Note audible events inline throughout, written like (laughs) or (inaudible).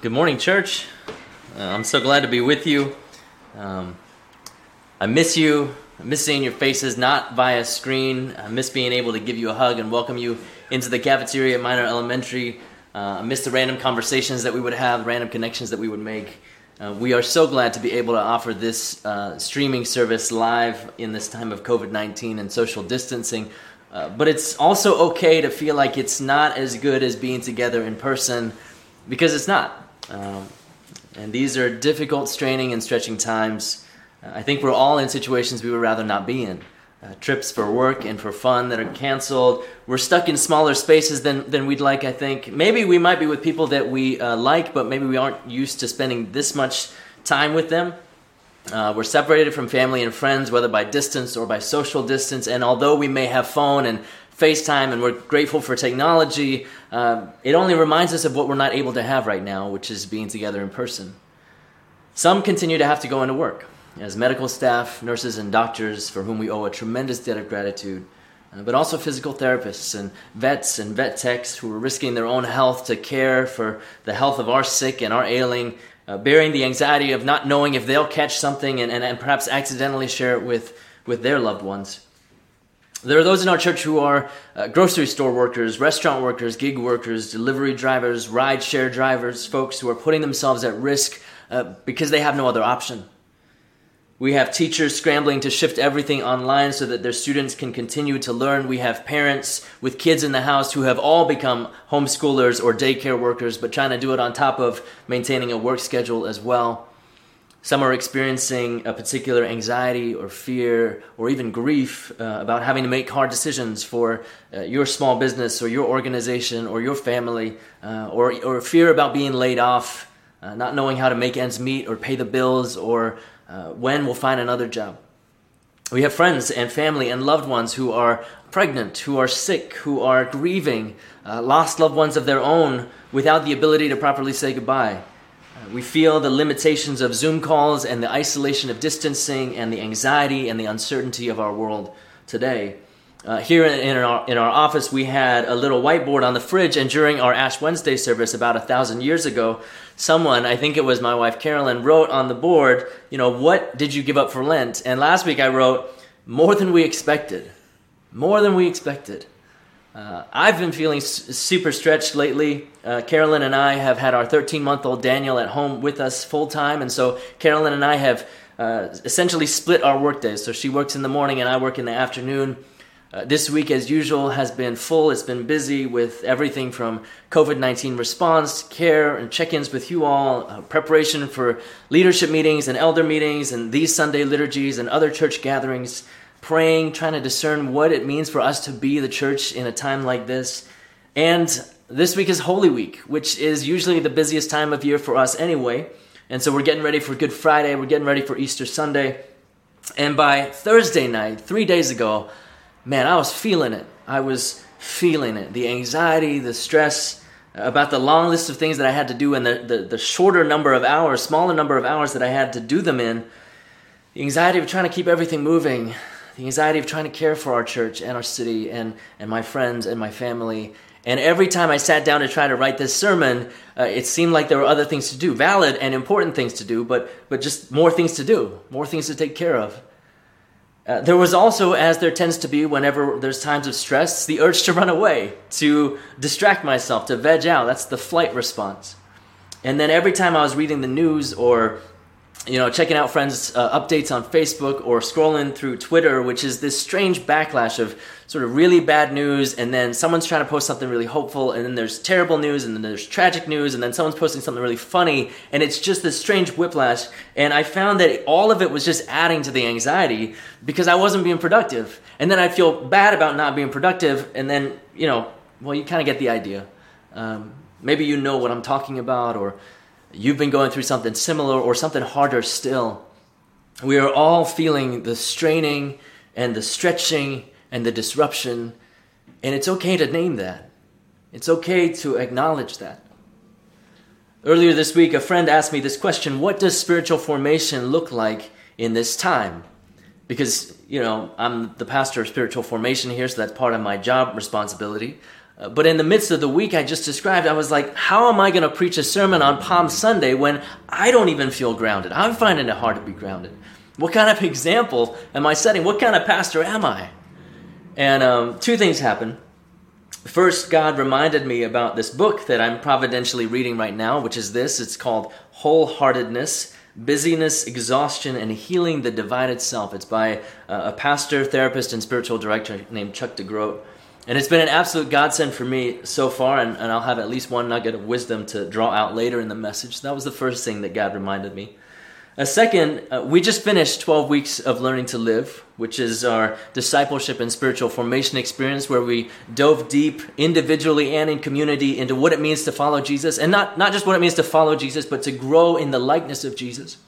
Good morning, church. Uh, I'm so glad to be with you. Um, I miss you. I miss seeing your faces, not via screen. I miss being able to give you a hug and welcome you into the cafeteria at Minor Elementary. Uh, I miss the random conversations that we would have, random connections that we would make. Uh, we are so glad to be able to offer this uh, streaming service live in this time of COVID 19 and social distancing. Uh, but it's also okay to feel like it's not as good as being together in person because it's not. Um, and these are difficult, straining, and stretching times. Uh, I think we're all in situations we would rather not be in. Uh, trips for work and for fun that are canceled. We're stuck in smaller spaces than, than we'd like, I think. Maybe we might be with people that we uh, like, but maybe we aren't used to spending this much time with them. Uh, we're separated from family and friends, whether by distance or by social distance. And although we may have phone and FaceTime and we're grateful for technology, uh, it only reminds us of what we're not able to have right now, which is being together in person. Some continue to have to go into work as medical staff, nurses, and doctors for whom we owe a tremendous debt of gratitude. Uh, but also physical therapists and vets and vet techs who are risking their own health to care for the health of our sick and our ailing uh, bearing the anxiety of not knowing if they'll catch something and, and, and perhaps accidentally share it with, with their loved ones. There are those in our church who are uh, grocery store workers, restaurant workers, gig workers, delivery drivers, ride share drivers, folks who are putting themselves at risk uh, because they have no other option. We have teachers scrambling to shift everything online so that their students can continue to learn. We have parents with kids in the house who have all become homeschoolers or daycare workers, but trying to do it on top of maintaining a work schedule as well. Some are experiencing a particular anxiety or fear or even grief uh, about having to make hard decisions for uh, your small business or your organization or your family, uh, or, or fear about being laid off, uh, not knowing how to make ends meet or pay the bills or uh, when we'll find another job. We have friends and family and loved ones who are pregnant, who are sick, who are grieving, uh, lost loved ones of their own without the ability to properly say goodbye. We feel the limitations of Zoom calls and the isolation of distancing and the anxiety and the uncertainty of our world today. Uh, here in our, in our office, we had a little whiteboard on the fridge, and during our Ash Wednesday service about a thousand years ago, someone, I think it was my wife Carolyn, wrote on the board, you know, what did you give up for Lent? And last week I wrote, more than we expected. More than we expected. Uh, I've been feeling s- super stretched lately. Uh, Carolyn and I have had our 13 month old Daniel at home with us full time, and so Carolyn and I have uh, essentially split our work days. So she works in the morning and I work in the afternoon. Uh, this week, as usual, has been full. It's been busy with everything from COVID 19 response, care, and check ins with you all, uh, preparation for leadership meetings and elder meetings, and these Sunday liturgies and other church gatherings, praying, trying to discern what it means for us to be the church in a time like this. And this week is Holy Week, which is usually the busiest time of year for us anyway. And so we're getting ready for Good Friday, we're getting ready for Easter Sunday. And by Thursday night, three days ago, man, I was feeling it. I was feeling it. The anxiety, the stress about the long list of things that I had to do and the, the, the, shorter number of hours, smaller number of hours that I had to do them in. The anxiety of trying to keep everything moving. The anxiety of trying to care for our church and our city and, and my friends and my family. And every time I sat down to try to write this sermon, uh, it seemed like there were other things to do, valid and important things to do, but, but just more things to do, more things to take care of. Uh, there was also, as there tends to be whenever there's times of stress, the urge to run away, to distract myself, to veg out. That's the flight response. And then every time I was reading the news or you know, checking out friends' uh, updates on Facebook or scrolling through Twitter, which is this strange backlash of sort of really bad news, and then someone's trying to post something really hopeful, and then there's terrible news, and then there's tragic news, and then someone's posting something really funny, and it's just this strange whiplash. And I found that all of it was just adding to the anxiety because I wasn't being productive. And then I'd feel bad about not being productive, and then, you know, well, you kind of get the idea. Um, maybe you know what I'm talking about, or you've been going through something similar or something harder still. We are all feeling the straining and the stretching and the disruption, and it's okay to name that. It's okay to acknowledge that. Earlier this week, a friend asked me this question What does spiritual formation look like in this time? Because, you know, I'm the pastor of spiritual formation here, so that's part of my job responsibility. Uh, but in the midst of the week I just described, I was like, how am I going to preach a sermon on Palm Sunday when I don't even feel grounded? I'm finding it hard to be grounded. What kind of (laughs) example am I setting? What kind of pastor am I? And um, two things happened. First, God reminded me about this book that I'm providentially reading right now, which is this. It's called Wholeheartedness Busyness, Exhaustion, and Healing the Divided Self. It's by a pastor, therapist, and spiritual director named Chuck DeGroat. And it's been an absolute godsend for me so far, and, and I'll have at least one nugget of wisdom to draw out later in the message. That was the first thing that God reminded me. A second, uh, we just finished 12 weeks of Learning to Live, which is our discipleship and spiritual formation experience where we dove deep individually and in community into what it means to follow Jesus. And not, not just what it means to follow Jesus, but to grow in the likeness of Jesus.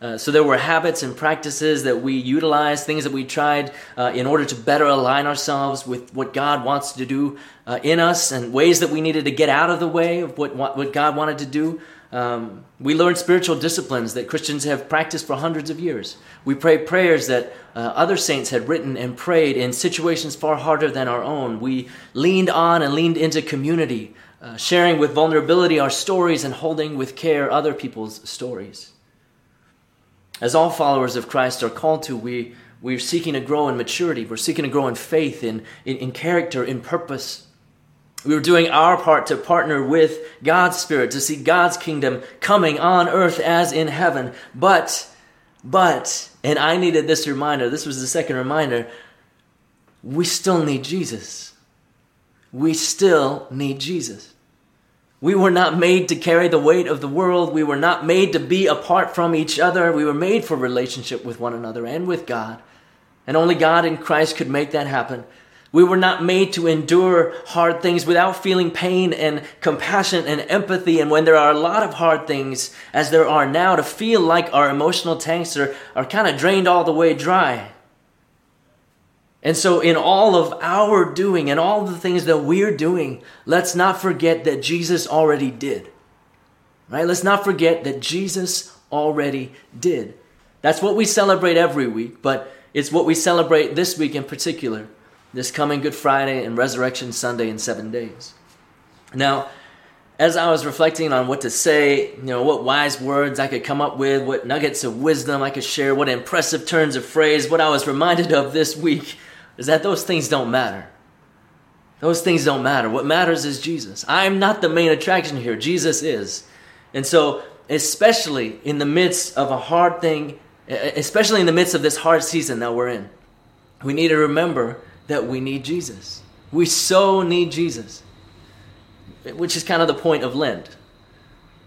Uh, so there were habits and practices that we utilized, things that we tried uh, in order to better align ourselves with what God wants to do uh, in us, and ways that we needed to get out of the way of what, what God wanted to do. Um, we learned spiritual disciplines that Christians have practiced for hundreds of years. We prayed prayers that uh, other saints had written and prayed in situations far harder than our own. We leaned on and leaned into community, uh, sharing with vulnerability our stories and holding with care other people's stories. As all followers of Christ are called to, we, we're seeking to grow in maturity. We're seeking to grow in faith, in, in, in character, in purpose. We were doing our part to partner with God's Spirit to see God's kingdom coming on earth as in heaven. But, but, and I needed this reminder, this was the second reminder, we still need Jesus. We still need Jesus. We were not made to carry the weight of the world. We were not made to be apart from each other. We were made for relationship with one another and with God. And only God in Christ could make that happen. We were not made to endure hard things without feeling pain and compassion and empathy. And when there are a lot of hard things, as there are now, to feel like our emotional tanks are, are kind of drained all the way dry. And so, in all of our doing and all the things that we're doing, let's not forget that Jesus already did. Right? Let's not forget that Jesus already did. That's what we celebrate every week, but it's what we celebrate this week in particular this coming Good Friday and Resurrection Sunday in seven days. Now, as I was reflecting on what to say, you know, what wise words I could come up with, what nuggets of wisdom I could share, what impressive turns of phrase, what I was reminded of this week is that those things don't matter. Those things don't matter. What matters is Jesus. I'm not the main attraction here, Jesus is. And so, especially in the midst of a hard thing, especially in the midst of this hard season that we're in, we need to remember that we need Jesus. We so need Jesus, which is kind of the point of Lent.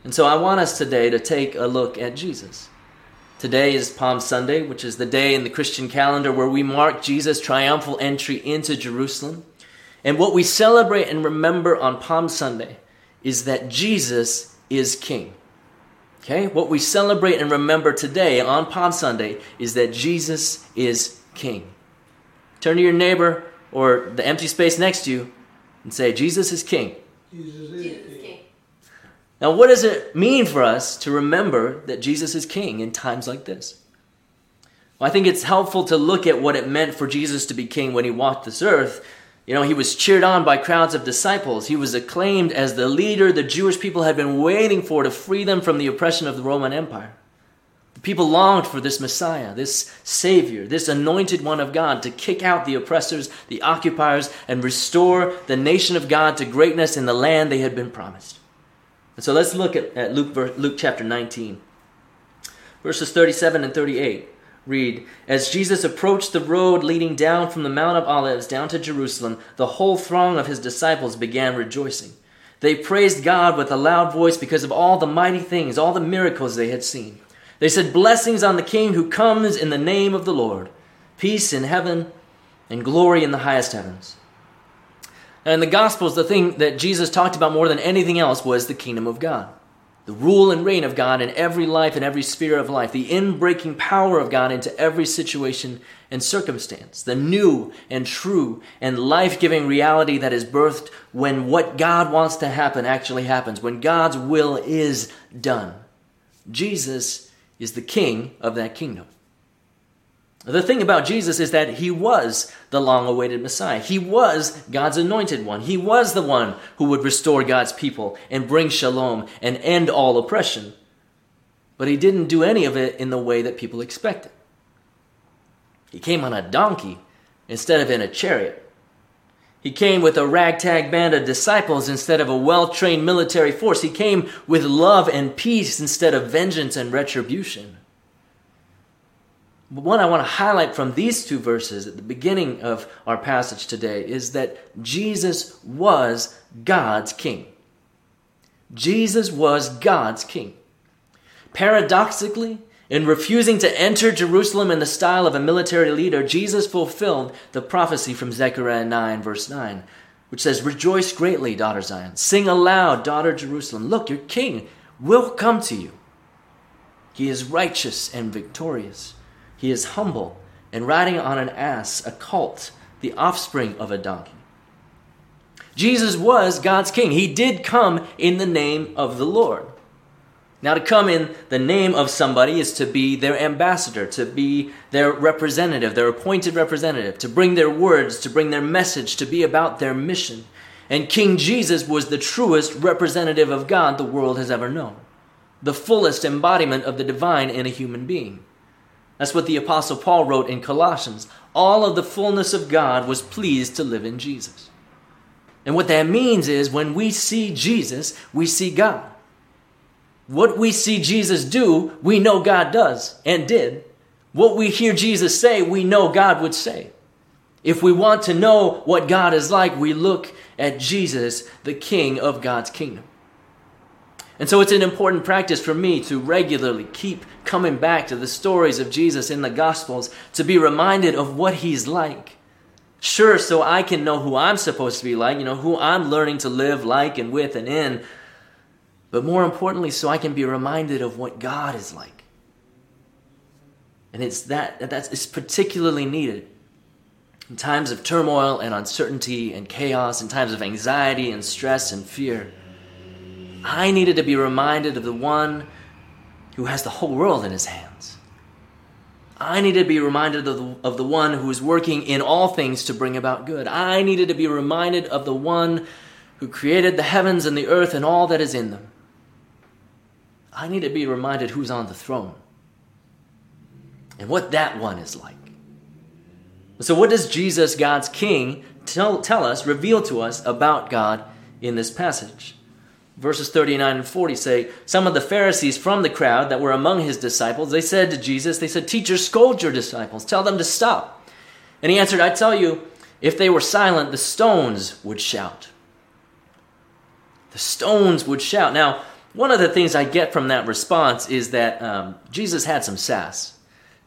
And so I want us today to take a look at Jesus. Today is Palm Sunday, which is the day in the Christian calendar where we mark Jesus' triumphal entry into Jerusalem. And what we celebrate and remember on Palm Sunday is that Jesus is King. Okay? What we celebrate and remember today on Palm Sunday is that Jesus is King. Turn to your neighbor or the empty space next to you and say, Jesus is King. Jesus is. Now, what does it mean for us to remember that Jesus is King in times like this? Well, I think it's helpful to look at what it meant for Jesus to be King when he walked this earth. You know, he was cheered on by crowds of disciples. He was acclaimed as the leader the Jewish people had been waiting for to free them from the oppression of the Roman Empire. The people longed for this Messiah, this Savior, this anointed one of God to kick out the oppressors, the occupiers, and restore the nation of God to greatness in the land they had been promised. And so let's look at, at Luke, Luke chapter 19. Verses 37 and 38 read As Jesus approached the road leading down from the Mount of Olives down to Jerusalem, the whole throng of his disciples began rejoicing. They praised God with a loud voice because of all the mighty things, all the miracles they had seen. They said, Blessings on the King who comes in the name of the Lord, peace in heaven and glory in the highest heavens. And in the Gospels, the thing that Jesus talked about more than anything else was the kingdom of God. The rule and reign of God in every life and every sphere of life, the inbreaking power of God into every situation and circumstance, the new and true and life giving reality that is birthed when what God wants to happen actually happens, when God's will is done. Jesus is the king of that kingdom. The thing about Jesus is that he was the long awaited Messiah. He was God's anointed one. He was the one who would restore God's people and bring shalom and end all oppression. But he didn't do any of it in the way that people expected. He came on a donkey instead of in a chariot. He came with a ragtag band of disciples instead of a well trained military force. He came with love and peace instead of vengeance and retribution. One I want to highlight from these two verses at the beginning of our passage today is that Jesus was God's king. Jesus was God's king. Paradoxically, in refusing to enter Jerusalem in the style of a military leader, Jesus fulfilled the prophecy from Zechariah 9, verse 9, which says, Rejoice greatly, daughter Zion. Sing aloud, daughter Jerusalem. Look, your king will come to you. He is righteous and victorious. He is humble and riding on an ass, a colt, the offspring of a donkey. Jesus was God's king. He did come in the name of the Lord. Now, to come in the name of somebody is to be their ambassador, to be their representative, their appointed representative, to bring their words, to bring their message, to be about their mission. And King Jesus was the truest representative of God the world has ever known, the fullest embodiment of the divine in a human being. That's what the Apostle Paul wrote in Colossians. All of the fullness of God was pleased to live in Jesus. And what that means is when we see Jesus, we see God. What we see Jesus do, we know God does and did. What we hear Jesus say, we know God would say. If we want to know what God is like, we look at Jesus, the King of God's kingdom. And so it's an important practice for me to regularly keep coming back to the stories of Jesus in the Gospels to be reminded of what he's like. Sure, so I can know who I'm supposed to be like, you know, who I'm learning to live like and with and in, but more importantly, so I can be reminded of what God is like. And it's that that's it's particularly needed in times of turmoil and uncertainty and chaos, in times of anxiety and stress and fear. I needed to be reminded of the one who has the whole world in his hands. I needed to be reminded of the, of the one who is working in all things to bring about good. I needed to be reminded of the one who created the heavens and the earth and all that is in them. I need to be reminded who's on the throne and what that one is like. So, what does Jesus, God's King, tell, tell us, reveal to us about God in this passage? Verses 39 and 40 say, Some of the Pharisees from the crowd that were among his disciples, they said to Jesus, They said, Teacher, scold your disciples, tell them to stop. And he answered, I tell you, if they were silent, the stones would shout. The stones would shout. Now, one of the things I get from that response is that um, Jesus had some sass.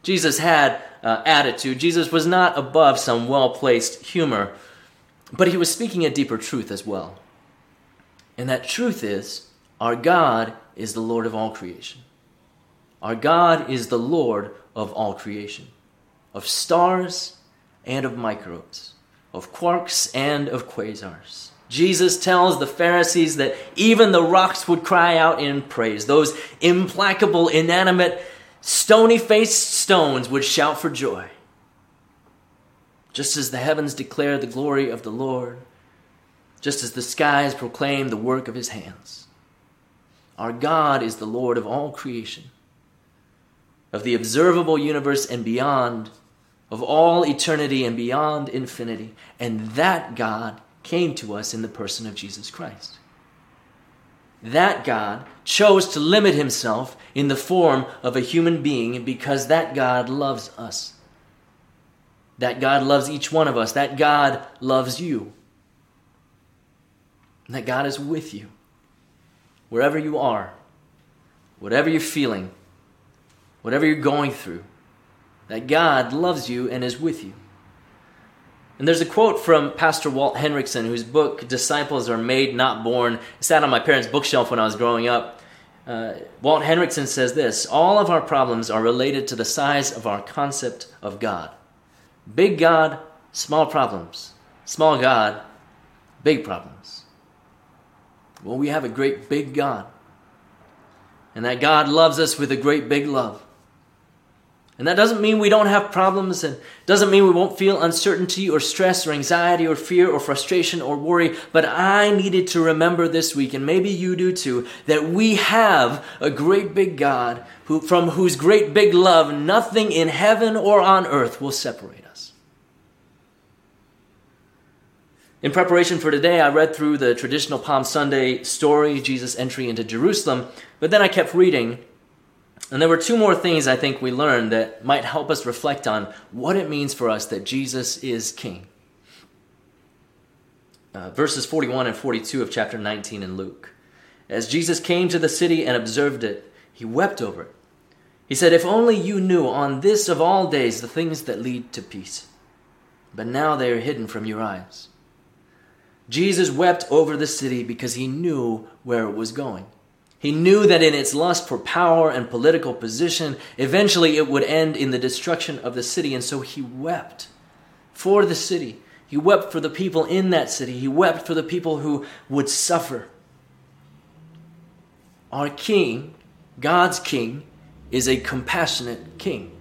Jesus had uh, attitude. Jesus was not above some well placed humor, but he was speaking a deeper truth as well. And that truth is our God is the Lord of all creation. Our God is the Lord of all creation, of stars and of microbes, of quarks and of quasars. Jesus tells the Pharisees that even the rocks would cry out in praise. Those implacable, inanimate, stony faced stones would shout for joy. Just as the heavens declare the glory of the Lord, just as the skies proclaim the work of his hands. Our God is the Lord of all creation, of the observable universe and beyond, of all eternity and beyond infinity. And that God came to us in the person of Jesus Christ. That God chose to limit himself in the form of a human being because that God loves us. That God loves each one of us. That God loves you and that God is with you wherever you are, whatever you're feeling, whatever you're going through, that God loves you and is with you. And there's a quote from Pastor Walt Henrichsen, whose book, Disciples Are Made, Not Born, sat on my parents' bookshelf when I was growing up. Uh, Walt Henrichsen says this All of our problems are related to the size of our concept of God. Big God, small problems. Small God, big problems. Well, we have a great big God. And that God loves us with a great big love. And that doesn't mean we don't have problems and doesn't mean we won't feel uncertainty or stress or anxiety or fear or frustration or worry. But I needed to remember this week, and maybe you do too, that we have a great big God who, from whose great big love nothing in heaven or on earth will separate us. In preparation for today, I read through the traditional Palm Sunday story, Jesus' entry into Jerusalem, but then I kept reading and there were two more things I think we learned that might help us reflect on what it means for us that Jesus is King. Uh, verses 41 and 42 of chapter 19 in Luke. As Jesus came to the city and observed it, he wept over it. He said, If only you knew on this of all days the things that lead to peace. But now they are hidden from your eyes. Jesus wept over the city because he knew where it was going. He knew that in its lust for power and political position, eventually it would end in the destruction of the city, and so he wept for the city. He wept for the people in that city. He wept for the people who would suffer. Our king, God's king, is a compassionate king.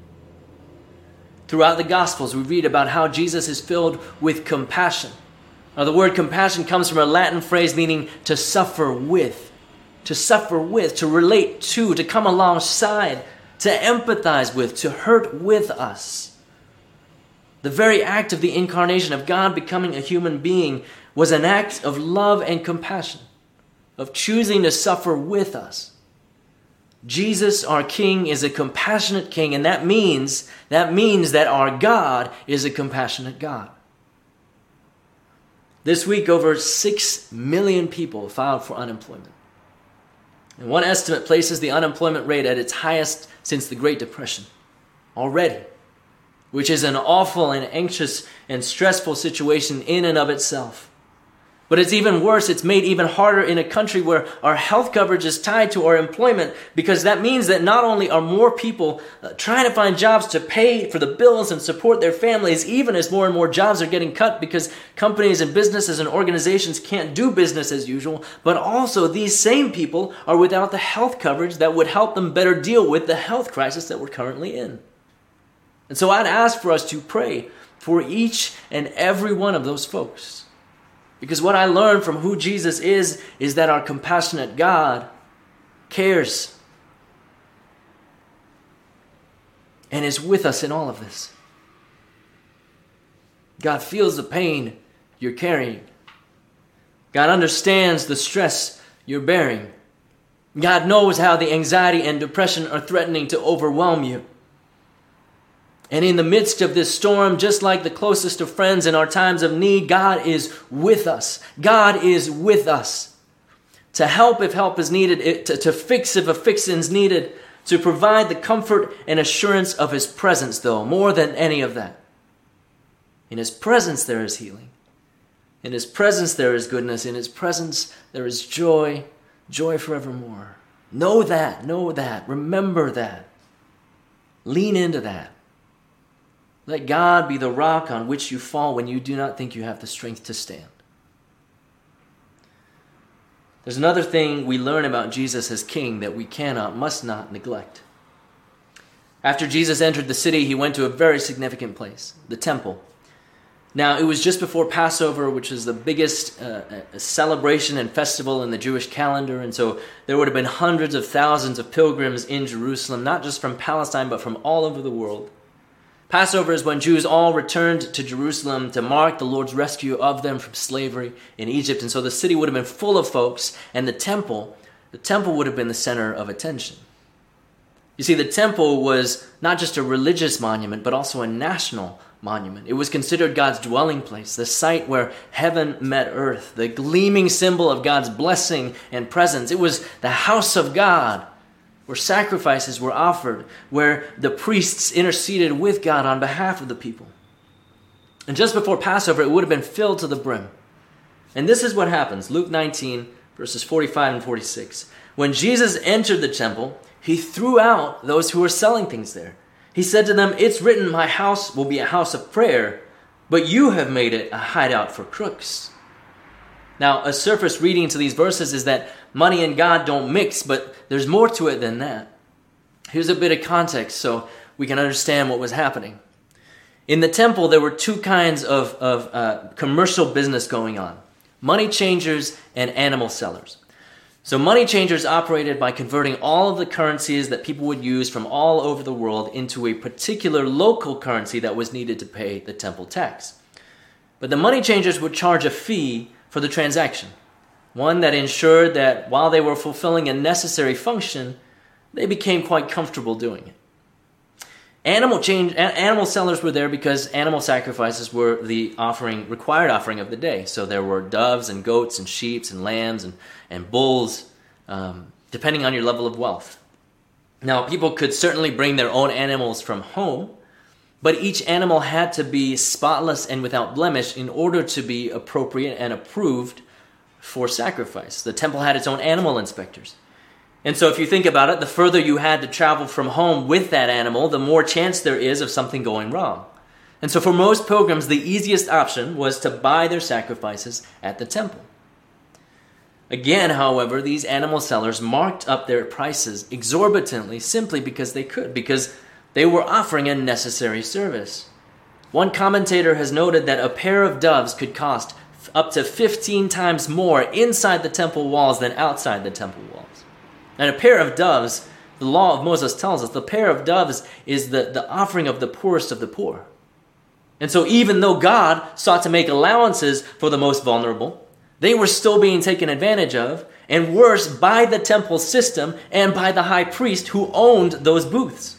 Throughout the Gospels, we read about how Jesus is filled with compassion. Now, the word compassion comes from a Latin phrase meaning to suffer with to suffer with, to relate to, to come alongside, to empathize with, to hurt with us. The very act of the incarnation of God becoming a human being was an act of love and compassion, of choosing to suffer with us. Jesus, our King, is a compassionate King, and that means that means that our God is a compassionate God. This week, over six million people filed for unemployment. And one estimate places the unemployment rate at its highest since the Great Depression already, which is an awful and anxious and stressful situation in and of itself. But it's even worse, it's made even harder in a country where our health coverage is tied to our employment because that means that not only are more people uh, trying to find jobs to pay for the bills and support their families, even as more and more jobs are getting cut because companies and businesses and organizations can't do business as usual, but also these same people are without the health coverage that would help them better deal with the health crisis that we're currently in. And so I'd ask for us to pray for each and every one of those folks because what I learned from who Jesus is, is that our compassionate God cares and is with us in all of this. God feels the pain you're carrying. God understands the stress you're bearing. God knows how the anxiety and depression are threatening to overwhelm you. And in the midst of this storm, just like the closest of friends in our times of need, God is with us. God is with us. To help if help is needed, to, to fix if a fix is needed, to provide the comfort and assurance of His presence, though, more than any of that. In His presence, there is healing. In His presence, there is goodness. In His presence, there is joy, joy forevermore. Know that, know that, remember that. Lean into that. Let God be the rock on which you fall when you do not think you have the strength to stand. There's another thing we learn about Jesus as King that we cannot, must not neglect. After Jesus entered the city, he went to a very significant place, the temple. Now, it was just before Passover, which is the biggest uh, uh celebration and festival in the Jewish calendar. And so there would have been hundreds of thousands of pilgrims in Jerusalem, not just from Palestine, but from all over the world. Passover is when Jews all returned to Jerusalem to mark the Lord's rescue of them from slavery in Egypt. And so the city would have been full of folks, and the temple, the temple would have been the center of attention. You see, the temple was not just a religious monument, but also a national monument. It was considered God's dwelling place, the site where heaven met earth, the gleaming symbol of God's blessing and presence. It was the house of God where sacrifices were offered, where the priests interceded with God on behalf of the people. And just before Passover, it would have been filled to the brim. And this is what happens Luke 19, verses 45 and 46. When Jesus entered the temple, he threw out those who were selling things there. He said to them, It's written, My house will be a house of prayer, but you have made it a hideout for crooks. Now, a surface reading to these verses is that money and God don't mix, but there's more to it than that. Here's a bit of context. So, we can understand what was happening. In the temple, there were two kinds of, of uh, commercial business going on money changers and animal sellers. So, money changers operated by converting all of the currencies that people would use from all over the world into a particular local currency that was needed to pay the temple tax. But the money changers would charge a fee for the transaction, one that ensured that while they were fulfilling a necessary function, they became quite comfortable doing it. Animal change animal sellers were there because animal sacrifices were the offering required offering of the day. So there were doves and goats and sheep and lambs and and bulls, um, depending on your level of wealth. Now, people could certainly bring their own animals from home, but each animal had to be spotless and without blemish in order to be appropriate and approved for sacrifice. The temple had its own animal inspectors. And so, if you think about it, the further you had to travel from home with that animal, the more chance there is of something going wrong. And so, for most pilgrims, the easiest option was to buy their sacrifices at the temple. Again, however, these animal sellers marked up their prices exorbitantly simply because they could, because they were offering a necessary service. One commentator has noted that a pair of doves could cost up to 15 times more inside the temple walls than outside the temple walls. And a pair of doves, the law of Moses tells us, the pair of doves is the, the offering of the poorest of the poor. And so, even though God sought to make allowances for the most vulnerable, they were still being taken advantage of, and worse, by the temple system and by the high priest who owned those booths.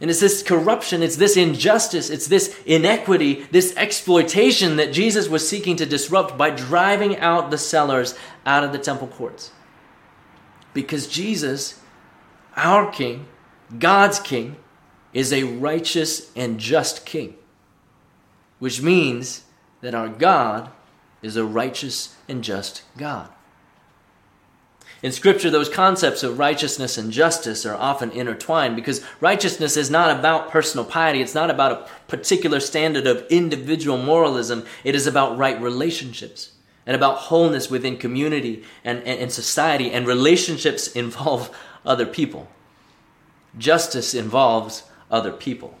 And it's this corruption, it's this injustice, it's this inequity, this exploitation that Jesus was seeking to disrupt by driving out the sellers out of the temple courts. Because Jesus, our King, God's King, is a righteous and just King, which means that our God is a righteous and just God. In Scripture, those concepts of righteousness and justice are often intertwined because righteousness is not about personal piety. It's not about a particular standard of individual moralism. It is about right relationships and about wholeness within community and, and, and society. And relationships (laughs) involve other people, justice involves other people.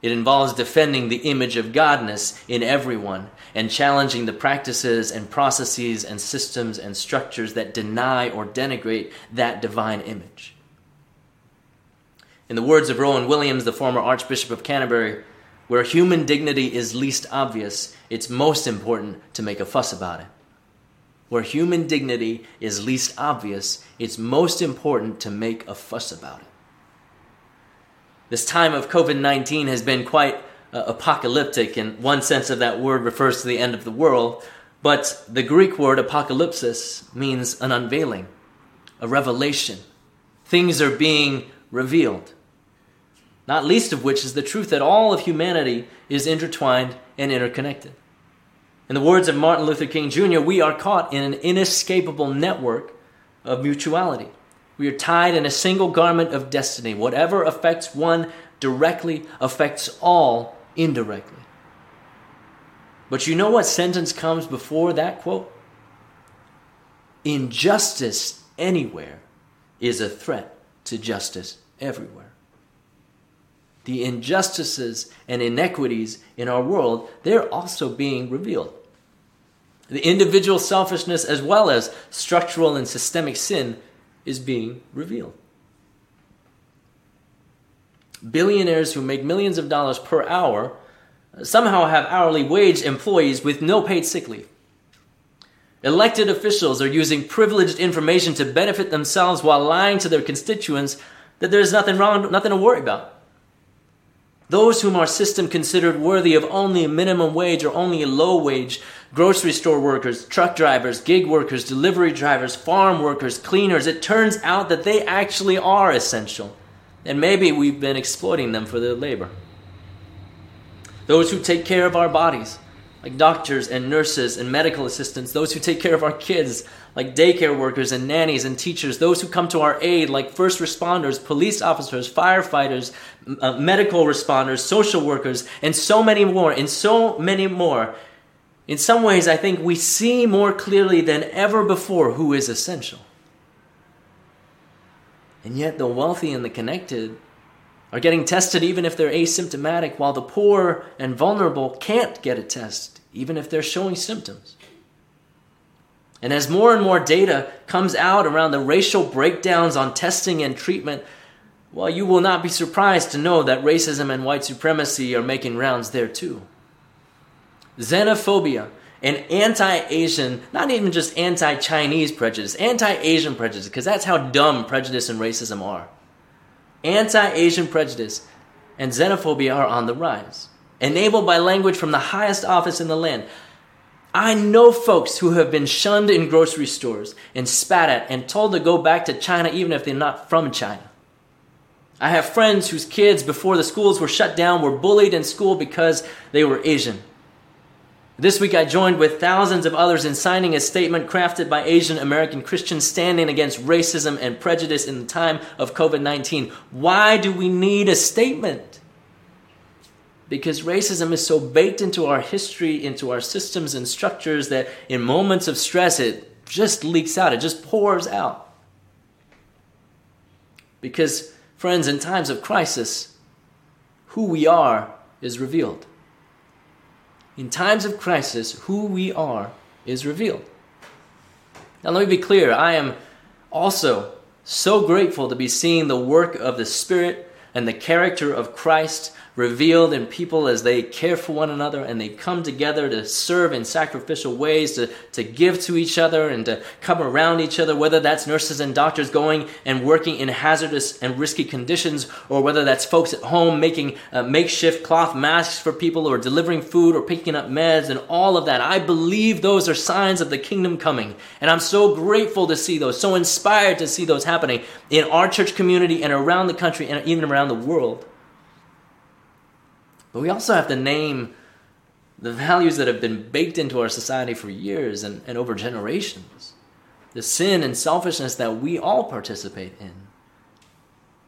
It involves defending the image of Godness in everyone and challenging the practices and processes and systems and structures that deny or denigrate that divine image. In the words of Rowan Williams, the former Archbishop of Canterbury, where human dignity is least obvious, it's most important to make a fuss about it. Where human dignity is least obvious, it's most important to make a fuss about it. This time of COVID 19 has been quite uh, apocalyptic, and one sense of that word refers to the end of the world. But the Greek word apocalypsis means an unveiling, a revelation. Things are being revealed. Not least of which is the truth that all of humanity is intertwined and interconnected. In the words of Martin Luther King Jr., we are caught in an inescapable network of mutuality. We are tied in a single garment of destiny. Whatever affects one directly affects all indirectly. But you know what sentence comes before that quote? Injustice anywhere is a threat to justice everywhere. The injustices and inequities in our world, they're also being revealed. The individual selfishness as well as structural and systemic sin is being revealed. Billionaires who make millions of dollars per hour uh, somehow have hourly wage employees with no paid sick leave. Elected officials are using privileged information to benefit themselves while lying to their constituents that there's nothing wrong, nothing to worry about. Those whom our system considered worthy of only a minimum wage or only a low wage grocery store workers, truck drivers, gig workers, delivery drivers, farm workers, cleaners it turns out that they actually are essential. And maybe we've been exploiting them for their labor. Those who take care of our bodies, like doctors and nurses and medical assistants, those who take care of our kids, like daycare workers and nannies and teachers, those who come to our aid, like first responders, police officers, firefighters, uh, medical responders, social workers, and so many more, and so many more. In some ways, I think we see more clearly than ever before who is essential. And yet, the wealthy and the connected are getting tested even if they're asymptomatic, while the poor and vulnerable can't get a test even if they're showing symptoms. And as more and more data comes out around the racial breakdowns on testing and treatment, well, you will not be surprised to know that racism and white supremacy are making rounds there too. Xenophobia and anti Asian, not even just anti Chinese prejudice, anti Asian prejudice, because that's how dumb prejudice and racism are. Anti Asian prejudice and xenophobia are on the rise, enabled by language from the highest office in the land. I know folks who have been shunned in grocery stores and spat at and told to go back to China even if they're not from China. I have friends whose kids, before the schools were shut down, were bullied in school because they were Asian. This week, I joined with thousands of others in signing a statement crafted by Asian American Christians standing against racism and prejudice in the time of COVID 19. Why do we need a statement? Because racism is so baked into our history, into our systems and structures, that in moments of stress, it just leaks out, it just pours out. Because, friends, in times of crisis, who we are is revealed in times of crisis, who we are is revealed. Now, let me be clear I am also so grateful to be seeing the work of the Spirit and the character of Christ revealed in people as they care for one another and they come together to serve in sacrificial ways, to, to give to each other and to come around each other, whether that's nurses and doctors going and working in hazardous and risky conditions, or whether that's folks at home making uh, makeshift cloth masks for people, or delivering food, or picking up meds, and all of that. I believe those are signs of the kingdom coming. And I'm so grateful to see those, so inspired to see those happening in our church community and around the country and even around the world. But we also have to name the values that have been baked into our society for years and, and over generations. The sin and selfishness that we all participate in,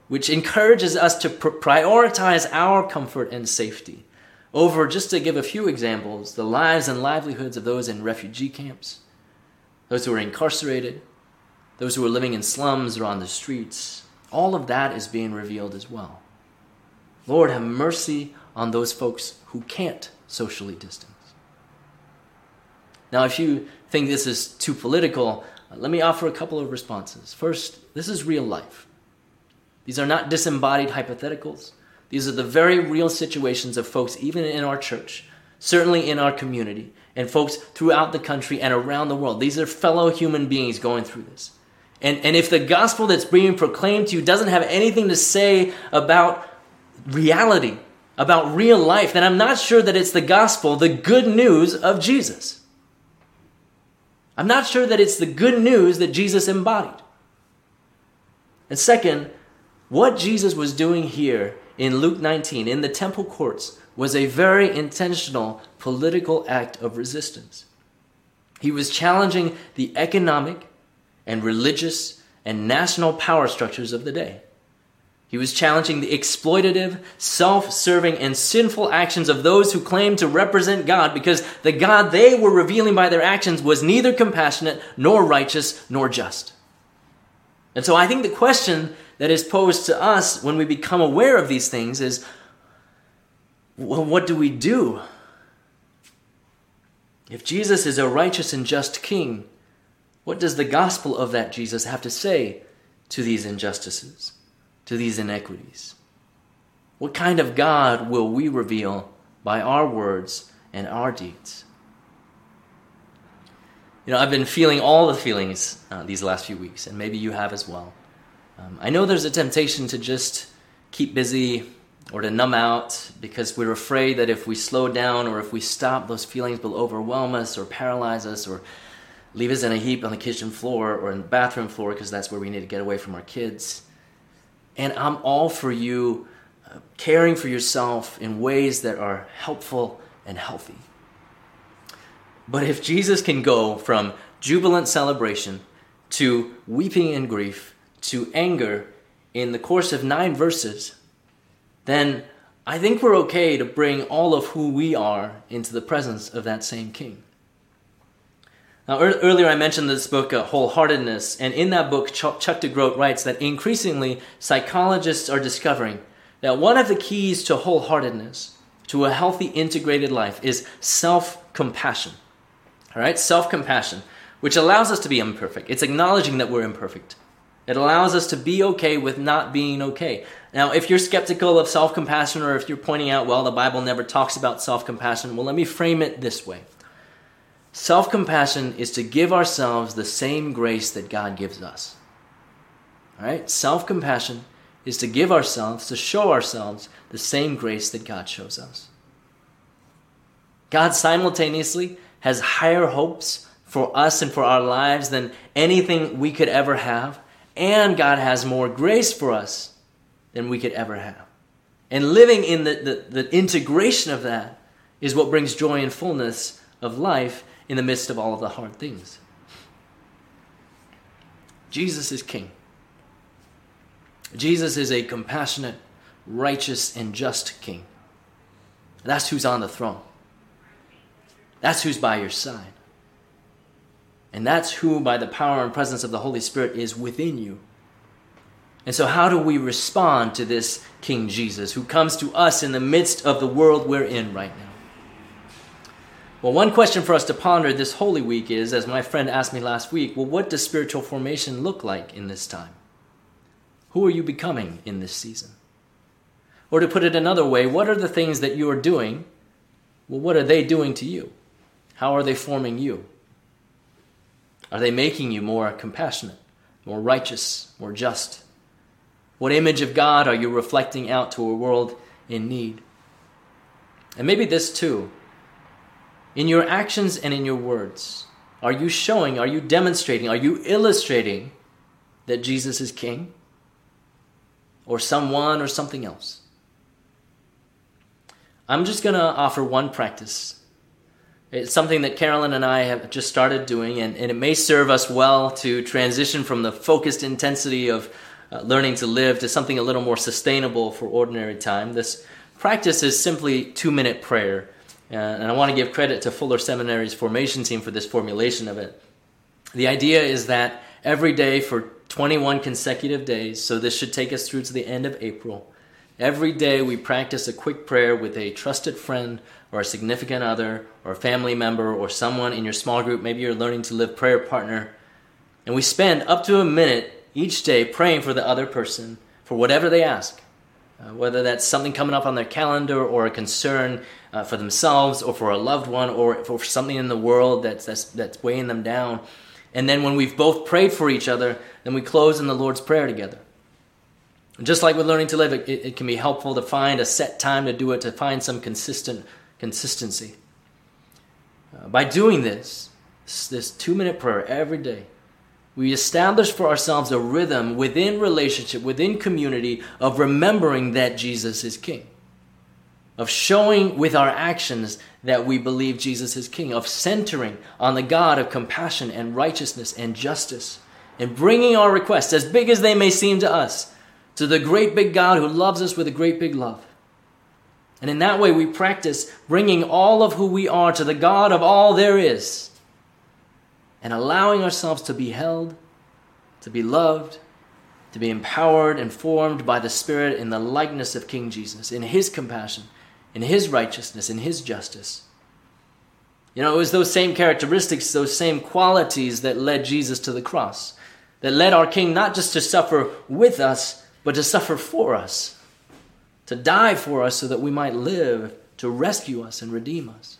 which encourages us to pr- prioritize our comfort and safety over, just to give a few examples, the lives and livelihoods of those in refugee camps, those who are incarcerated, those who are living in slums or on the streets. All of that is being revealed as well. Lord, have mercy on those folks who can't socially distance. Now, if you think this is too political, uh, let me offer a couple of responses. First, this is real life. These are not disembodied hypotheticals. These are the very real situations of folks, even in our church, certainly in our community, and folks throughout the country and around the world. These are fellow human beings going through this. And, and if the gospel that's being proclaimed to you doesn't have anything to say about reality, about real life, then I'm not sure that it's the gospel, the good news of Jesus. I'm not sure that it's the good news that Jesus embodied. And second, what Jesus was doing here in Luke 19, in the temple courts, was a very intentional political act of resistance. He was challenging the economic and religious and national power structures of the day. He was challenging the exploitative, self serving, and sinful actions of those who claimed to represent God because the God they were revealing by their actions was neither compassionate, nor righteous, nor just. And so I think the question that is posed to us when we become aware of these things is well, what do we do? If Jesus is a righteous and just king, what does the gospel of that Jesus have to say to these injustices? To these inequities? What kind of God will we reveal by our words and our deeds? You know, I've been feeling all the feelings uh, these last few weeks, and maybe you have as well. Um, I know there's a temptation to just keep busy or to numb out because we're afraid that if we slow down or if we stop, those feelings will overwhelm us or paralyze us or leave us in a heap on the kitchen floor or in the bathroom floor because that's where we need to get away from our kids. And I'm all for you uh, caring for yourself in ways that are helpful and healthy. But if Jesus can go from jubilant celebration to weeping and grief to anger in the course of nine verses, then I think we're okay to bring all of who we are into the presence of that same king. Now, earlier I mentioned this book, uh, Wholeheartedness, and in that book, Chuck, Chuck DeGroat writes that increasingly psychologists are discovering that one of the keys to wholeheartedness, to a healthy, integrated life, is self compassion. All right, self compassion, which allows us to be imperfect. It's acknowledging that we're imperfect. It allows us to be okay with not being okay. Now, if you're skeptical of self compassion or if you're pointing out, well, the Bible never talks about self compassion, well, let me frame it this way Self compassion is to give ourselves the same grace that God gives us. All right? Self compassion is to give ourselves, to show ourselves the same grace that God shows us. God simultaneously has higher hopes for us and for our lives than anything we could ever have, and God has more grace for us than we could ever have. And living in the, the, the integration of that is what brings joy and fullness of life in the midst of all of the hard things. Jesus is King. Jesus is a compassionate, righteous, and just King. That's who's on the throne. That's who's by your side. And that's who, by the power and presence of the Holy Spirit, is within you. And so, how do we respond to this King Jesus who comes to us in the midst of the world we're in right now? Well, one question for us to ponder this Holy Week is, as my friend asked me last week, well, what does spiritual formation look like in this time? Who are you becoming in this season? Or to put it another way, what are the things that you are doing? Well, what are they doing to you? How are they forming you? Are they making you more compassionate, more righteous, more just? What image of God are you reflecting out to a world in need? And maybe this too. In your actions and in your words, are you showing, are you demonstrating, are you illustrating that Jesus is King? Or someone or something else? I'm just going to offer one practice it's something that Carolyn and I have just started doing, and, and it may serve us well to transition from the focused intensity of uh, learning to live to something a little more sustainable for ordinary time. This practice is simply two minute prayer. Uh, and I want to give credit to Fuller Seminary's formation team for this formulation of it. The idea is that every day for 21 consecutive days, so this should take us through to the end of April, every day we practice a quick prayer with a trusted friend or a significant other or a family member or someone in your small group. Maybe you're learning to live prayer partner. And we spend up to a minute each day praying for the other person for whatever they ask. Uh, whether that's something coming up on their calendar or a concern uh, for themselves or for a loved one or for something in the world that's, that's, that's weighing them down. And then when we've both prayed for each other, then we close in the Lord's Prayer together. Just like with learning to live, it, it can be helpful to find a set time to do it, to find some consistent consistency. Uh, by doing this, this two minute prayer every day, we establish for ourselves a rhythm within relationship, within community of remembering that Jesus is King. Of showing with our actions that we believe Jesus is King. Of centering on the God of compassion and righteousness and justice. And bringing our requests, as big as they may seem to us, to the great big God who loves us with a great big love. And in that way, we practice bringing all of who we are to the God of all there is and allowing ourselves to be held, to be loved, to be empowered and formed by the Spirit in the likeness of King Jesus, in His compassion, in His righteousness, in His justice. You know, it was those same characteristics, those same qualities that led Jesus to the cross, that led our King not just to suffer with us, but to suffer for us to die for us so that we might live, to rescue us and redeem us.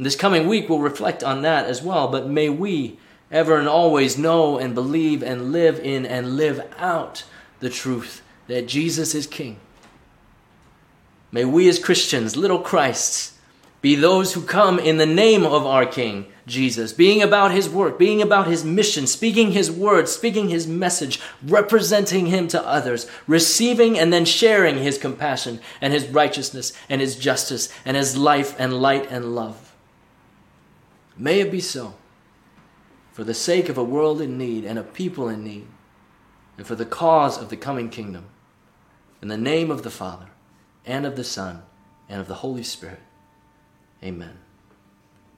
This coming week we'll reflect on that as well, but may we ever and always know and believe and live in and live out the truth that Jesus is King. May we as Christians, little Christs, be those who come in the name of our King, Jesus, being about his work, being about his mission, speaking his word, speaking his message, representing him to others, receiving and then sharing his compassion and his righteousness and his justice and his life and light and love. May it be so for the sake of a world in need and a people in need, and for the cause of the coming kingdom. In the name of the Father, and of the Son, and of the Holy Spirit. Amen.